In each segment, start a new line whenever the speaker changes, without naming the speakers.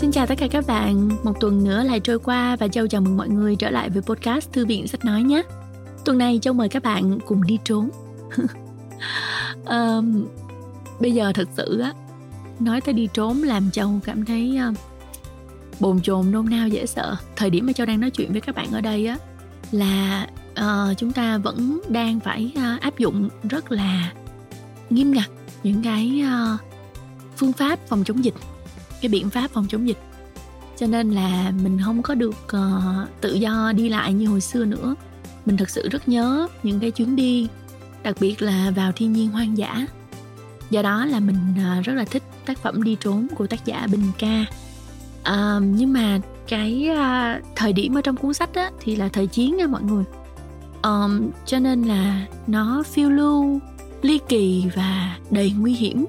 Xin chào tất cả các bạn, một tuần nữa lại trôi qua và Châu chào mừng mọi người trở lại với podcast Thư viện Sách Nói nhé. Tuần này Châu mời các bạn cùng đi trốn. um, bây giờ thật sự á, nói tới đi trốn làm Châu cảm thấy um, bồn chồn nôn nao dễ sợ. Thời điểm mà Châu đang nói chuyện với các bạn ở đây á, là uh, chúng ta vẫn đang phải uh, áp dụng rất là nghiêm ngặt những cái uh, phương pháp phòng chống dịch cái biện pháp phòng chống dịch. Cho nên là mình không có được uh, tự do đi lại như hồi xưa nữa. Mình thật sự rất nhớ những cái chuyến đi đặc biệt là vào thiên nhiên hoang dã. Do đó là mình uh, rất là thích tác phẩm đi trốn của tác giả bình ca. Uh, nhưng mà cái uh, thời điểm ở trong cuốn sách á, thì là thời chiến nha mọi người. Um, cho nên là nó phiêu lưu ly kỳ và đầy nguy hiểm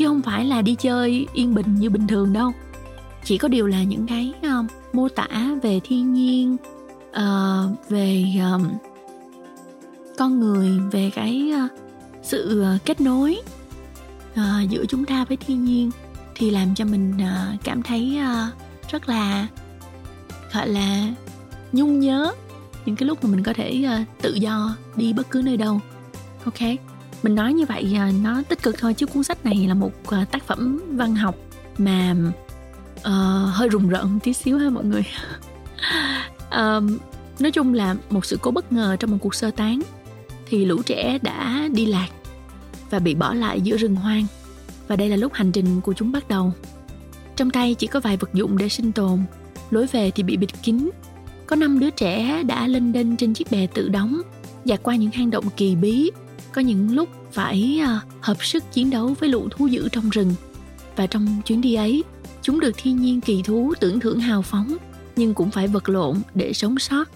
chứ không phải là đi chơi yên bình như bình thường đâu. Chỉ có điều là những cái um, mô tả về thiên nhiên uh, về um, con người về cái uh, sự uh, kết nối uh, giữa chúng ta với thiên nhiên thì làm cho mình uh, cảm thấy uh, rất là gọi là nhung nhớ những cái lúc mà mình có thể uh, tự do đi bất cứ nơi đâu. Ok? Mình nói như vậy à, nó tích cực thôi chứ cuốn sách này là một à, tác phẩm văn học mà uh, hơi rùng rợn tí xíu ha mọi người. Uh, nói chung là một sự cố bất ngờ trong một cuộc sơ tán thì lũ trẻ đã đi lạc và bị bỏ lại giữa rừng hoang và đây là lúc hành trình của chúng bắt đầu. Trong tay chỉ có vài vật dụng để sinh tồn lối về thì bị bịt kín. Có năm đứa trẻ đã lên đên trên chiếc bè tự đóng và qua những hang động kỳ bí có những lúc phải à, hợp sức chiến đấu với lũ thú dữ trong rừng. Và trong chuyến đi ấy chúng được thiên nhiên kỳ thú tưởng thưởng hào phóng nhưng cũng phải vật lộn để sống sót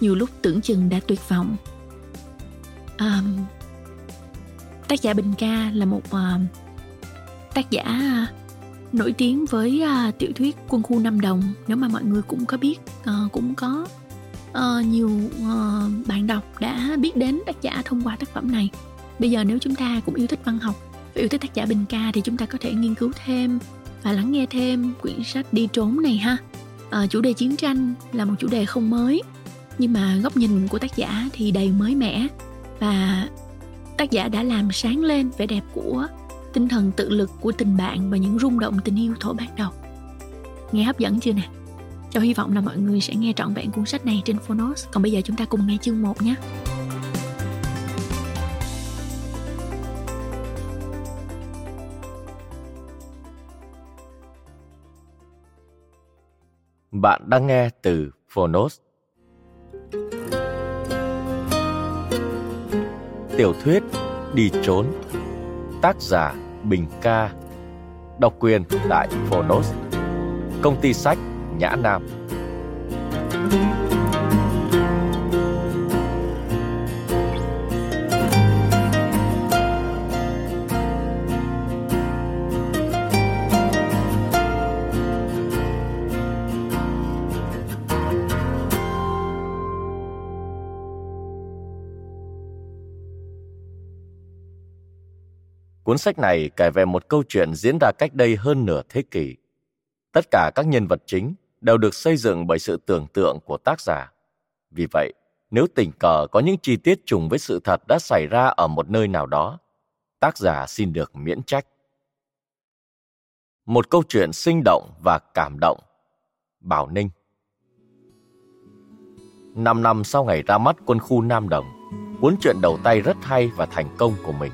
nhiều lúc tưởng chừng đã tuyệt vọng. À, tác giả bình ca là một uh, tác giả à, nổi tiếng với uh, tiểu thuyết quân khu năm đồng nếu mà mọi người cũng có biết uh, cũng có uh, nhiều uh, bạn đọc đã biết đến tác giả thông qua tác phẩm này. Bây giờ nếu chúng ta cũng yêu thích văn học và yêu thích tác giả bình ca thì chúng ta có thể nghiên cứu thêm và lắng nghe thêm quyển sách đi trốn này ha. Uh, chủ đề chiến tranh là một chủ đề không mới nhưng mà góc nhìn của tác giả thì đầy mới mẻ và tác giả đã làm sáng lên vẻ đẹp của tinh thần tự lực của tình bạn và những rung động tình yêu thổ ban đầu. Nghe hấp dẫn chưa nè? Châu hy vọng là mọi người sẽ nghe trọn vẹn cuốn sách này trên Phonos. Còn bây giờ chúng ta cùng nghe chương 1 nhé.
Bạn đang nghe từ Phonos. Tiểu thuyết Đi trốn, Tác giả Bình Ca, Độc quyền tại Phonos Công ty sách Nhã Nam. Cuốn sách này kể về một câu chuyện diễn ra cách đây hơn nửa thế kỷ. Tất cả các nhân vật chính đều được xây dựng bởi sự tưởng tượng của tác giả. Vì vậy, nếu tình cờ có những chi tiết trùng với sự thật đã xảy ra ở một nơi nào đó, tác giả xin được miễn trách. Một câu chuyện sinh động và cảm động. Bảo Ninh Năm năm sau ngày ra mắt quân khu Nam Đồng, cuốn truyện đầu tay rất hay và thành công của mình,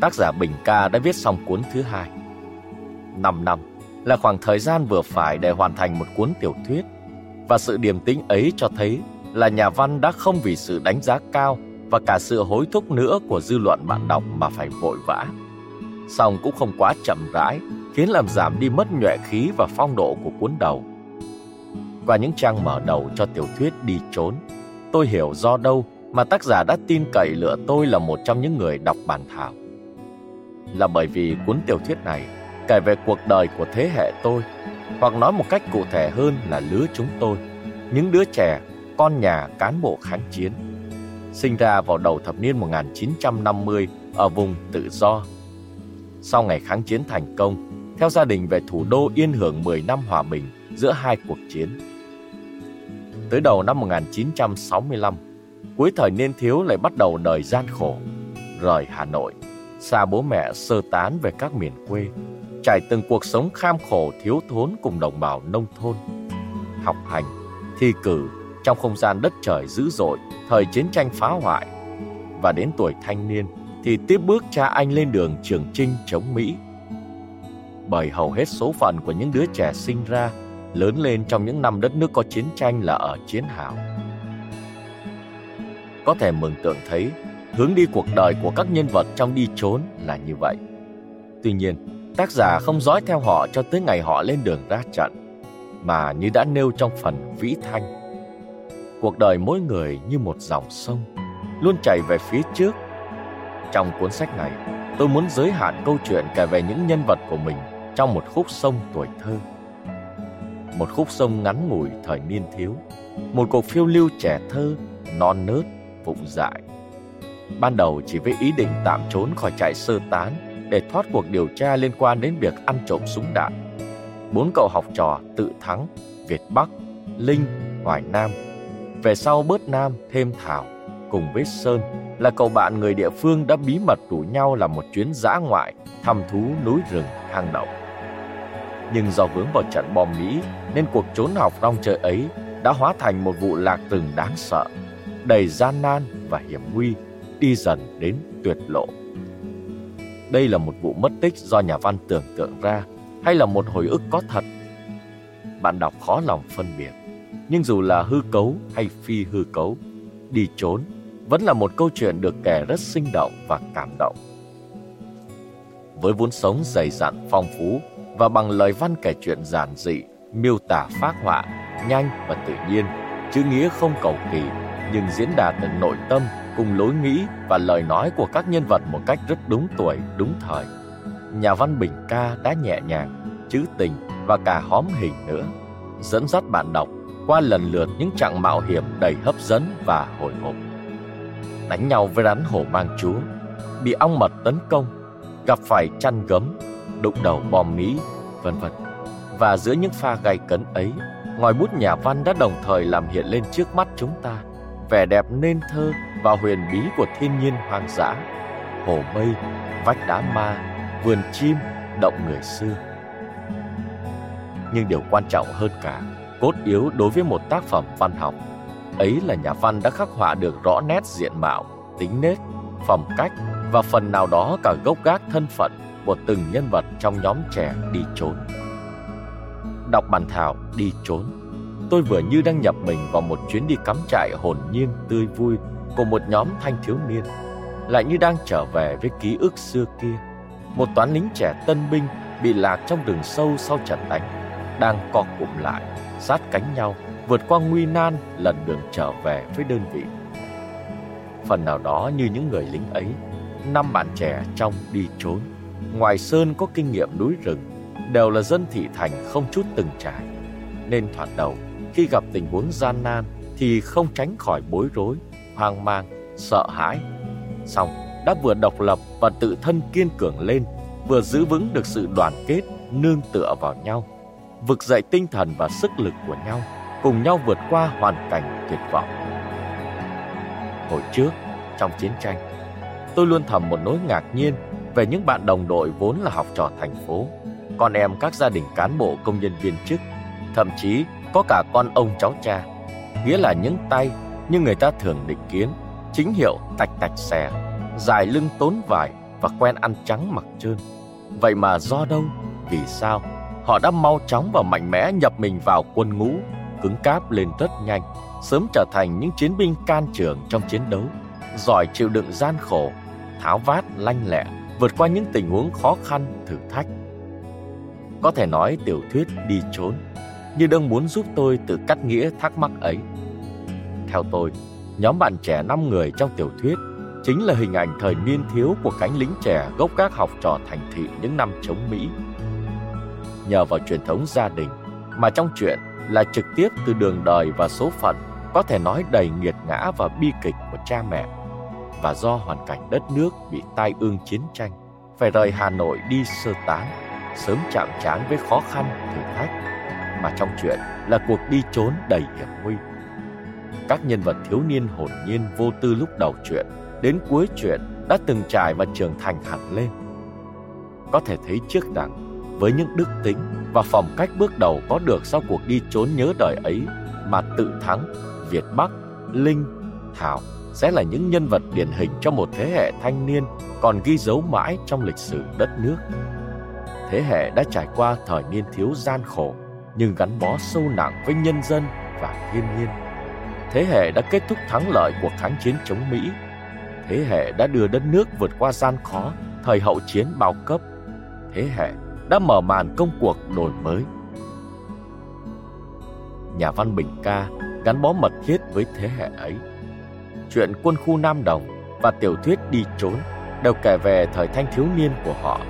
tác giả Bình Ca đã viết xong cuốn thứ hai. Năm năm, là khoảng thời gian vừa phải để hoàn thành một cuốn tiểu thuyết và sự điềm tĩnh ấy cho thấy là nhà văn đã không vì sự đánh giá cao và cả sự hối thúc nữa của dư luận bạn đọc mà phải vội vã. Song cũng không quá chậm rãi, khiến làm giảm đi mất nhuệ khí và phong độ của cuốn đầu. Qua những trang mở đầu cho tiểu thuyết đi trốn, tôi hiểu do đâu mà tác giả đã tin cậy lựa tôi là một trong những người đọc bản thảo. Là bởi vì cuốn tiểu thuyết này kể về cuộc đời của thế hệ tôi, hoặc nói một cách cụ thể hơn là lứa chúng tôi, những đứa trẻ, con nhà cán bộ kháng chiến. Sinh ra vào đầu thập niên 1950 ở vùng tự do. Sau ngày kháng chiến thành công, theo gia đình về thủ đô yên hưởng 10 năm hòa bình giữa hai cuộc chiến. Tới đầu năm 1965, cuối thời niên thiếu lại bắt đầu đời gian khổ, rời Hà Nội, xa bố mẹ sơ tán về các miền quê, trải từng cuộc sống kham khổ thiếu thốn cùng đồng bào nông thôn. Học hành, thi cử trong không gian đất trời dữ dội, thời chiến tranh phá hoại. Và đến tuổi thanh niên thì tiếp bước cha anh lên đường trường chinh chống Mỹ. Bởi hầu hết số phận của những đứa trẻ sinh ra lớn lên trong những năm đất nước có chiến tranh là ở chiến hào. Có thể mừng tượng thấy hướng đi cuộc đời của các nhân vật trong đi trốn là như vậy. Tuy nhiên, tác giả không dõi theo họ cho tới ngày họ lên đường ra trận, mà như đã nêu trong phần vĩ thanh. Cuộc đời mỗi người như một dòng sông, luôn chảy về phía trước. Trong cuốn sách này, tôi muốn giới hạn câu chuyện kể về những nhân vật của mình trong một khúc sông tuổi thơ. Một khúc sông ngắn ngủi thời niên thiếu, một cuộc phiêu lưu trẻ thơ, non nớt, vụng dại. Ban đầu chỉ với ý định tạm trốn khỏi trại sơ tán để thoát cuộc điều tra liên quan đến việc ăn trộm súng đạn. Bốn cậu học trò tự thắng, Việt Bắc, Linh, Hoài Nam. Về sau bớt Nam thêm Thảo cùng với Sơn là cậu bạn người địa phương đã bí mật rủ nhau làm một chuyến dã ngoại thăm thú núi rừng hang động. Nhưng do vướng vào trận bom Mỹ nên cuộc trốn học rong chơi ấy đã hóa thành một vụ lạc rừng đáng sợ, đầy gian nan và hiểm nguy, đi dần đến tuyệt lộ. Đây là một vụ mất tích do nhà văn tưởng tượng ra hay là một hồi ức có thật? Bạn đọc khó lòng phân biệt. Nhưng dù là hư cấu hay phi hư cấu, đi trốn vẫn là một câu chuyện được kể rất sinh động và cảm động. Với vốn sống dày dặn phong phú và bằng lời văn kể chuyện giản dị, miêu tả phác họa, nhanh và tự nhiên, chữ nghĩa không cầu kỳ nhưng diễn đạt được nội tâm cùng lối nghĩ và lời nói của các nhân vật một cách rất đúng tuổi, đúng thời. Nhà văn Bình Ca đã nhẹ nhàng, trữ tình và cả hóm hình nữa, dẫn dắt bạn đọc qua lần lượt những trạng mạo hiểm đầy hấp dẫn và hồi hộp. Đánh nhau với rắn hổ mang chúa, bị ong mật tấn công, gặp phải chăn gấm, đụng đầu bom Mỹ, vân vân. Và giữa những pha gay cấn ấy, ngòi bút nhà văn đã đồng thời làm hiện lên trước mắt chúng ta vẻ đẹp nên thơ và huyền bí của thiên nhiên hoang dã, hồ mây, vách đá ma, vườn chim, động người xưa. Nhưng điều quan trọng hơn cả, cốt yếu đối với một tác phẩm văn học, ấy là nhà văn đã khắc họa được rõ nét diện mạo, tính nết, phẩm cách và phần nào đó cả gốc gác thân phận của từng nhân vật trong nhóm trẻ đi trốn. Đọc bản thảo đi trốn tôi vừa như đang nhập mình vào một chuyến đi cắm trại hồn nhiên tươi vui của một nhóm thanh thiếu niên, lại như đang trở về với ký ức xưa kia. Một toán lính trẻ tân binh bị lạc trong đường sâu sau trận đánh, đang co cụm lại, sát cánh nhau, vượt qua nguy nan lần đường trở về với đơn vị. Phần nào đó như những người lính ấy, năm bạn trẻ trong đi trốn, ngoài sơn có kinh nghiệm núi rừng, đều là dân thị thành không chút từng trải, nên thoạt đầu khi gặp tình huống gian nan thì không tránh khỏi bối rối, hoang mang, sợ hãi. Xong, đã vừa độc lập và tự thân kiên cường lên, vừa giữ vững được sự đoàn kết, nương tựa vào nhau, vực dậy tinh thần và sức lực của nhau, cùng nhau vượt qua hoàn cảnh tuyệt vọng. Hồi trước, trong chiến tranh, tôi luôn thầm một nỗi ngạc nhiên về những bạn đồng đội vốn là học trò thành phố, con em các gia đình cán bộ công nhân viên chức, thậm chí có cả con ông cháu cha, nghĩa là những tay như người ta thường định kiến, chính hiệu tạch tạch xè, dài lưng tốn vải và quen ăn trắng mặc trơn. Vậy mà do đâu, vì sao, họ đã mau chóng và mạnh mẽ nhập mình vào quân ngũ, cứng cáp lên rất nhanh, sớm trở thành những chiến binh can trường trong chiến đấu, giỏi chịu đựng gian khổ, tháo vát lanh lẹ, vượt qua những tình huống khó khăn, thử thách. Có thể nói tiểu thuyết đi trốn như đang muốn giúp tôi tự cắt nghĩa thắc mắc ấy. Theo tôi, nhóm bạn trẻ 5 người trong tiểu thuyết chính là hình ảnh thời niên thiếu của cánh lính trẻ gốc các học trò thành thị những năm chống Mỹ. Nhờ vào truyền thống gia đình mà trong chuyện là trực tiếp từ đường đời và số phận có thể nói đầy nghiệt ngã và bi kịch của cha mẹ và do hoàn cảnh đất nước bị tai ương chiến tranh phải rời Hà Nội đi sơ tán sớm chạm trán với khó khăn, thử thách, mà trong chuyện là cuộc đi trốn đầy hiểm nguy. Các nhân vật thiếu niên hồn nhiên vô tư lúc đầu chuyện, đến cuối chuyện đã từng trải và trưởng thành hẳn lên. Có thể thấy trước rằng, với những đức tính và phong cách bước đầu có được sau cuộc đi trốn nhớ đời ấy mà tự thắng, Việt Bắc, Linh, Thảo sẽ là những nhân vật điển hình cho một thế hệ thanh niên còn ghi dấu mãi trong lịch sử đất nước. Thế hệ đã trải qua thời niên thiếu gian khổ nhưng gắn bó sâu nặng với nhân dân và thiên nhiên. Thế hệ đã kết thúc thắng lợi cuộc kháng chiến chống Mỹ. Thế hệ đã đưa đất nước vượt qua gian khó, thời hậu chiến bao cấp. Thế hệ đã mở màn công cuộc đổi mới. Nhà văn Bình Ca gắn bó mật thiết với thế hệ ấy. Chuyện quân khu Nam Đồng và tiểu thuyết Đi trốn đều kể về thời thanh thiếu niên của họ.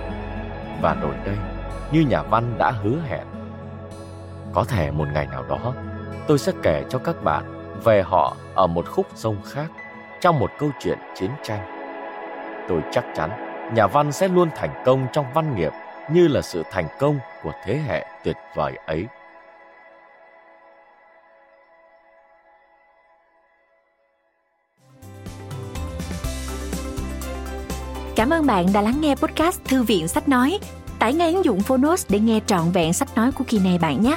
Và đổi đây, như nhà văn đã hứa hẹn, có thể một ngày nào đó, tôi sẽ kể cho các bạn về họ ở một khúc sông khác trong một câu chuyện chiến tranh. Tôi chắc chắn nhà văn sẽ luôn thành công trong văn nghiệp như là sự thành công của thế hệ tuyệt vời ấy.
Cảm ơn bạn đã lắng nghe podcast Thư viện Sách Nói. Tải ngay ứng dụng Phonos để nghe trọn vẹn sách nói của kỳ này bạn nhé.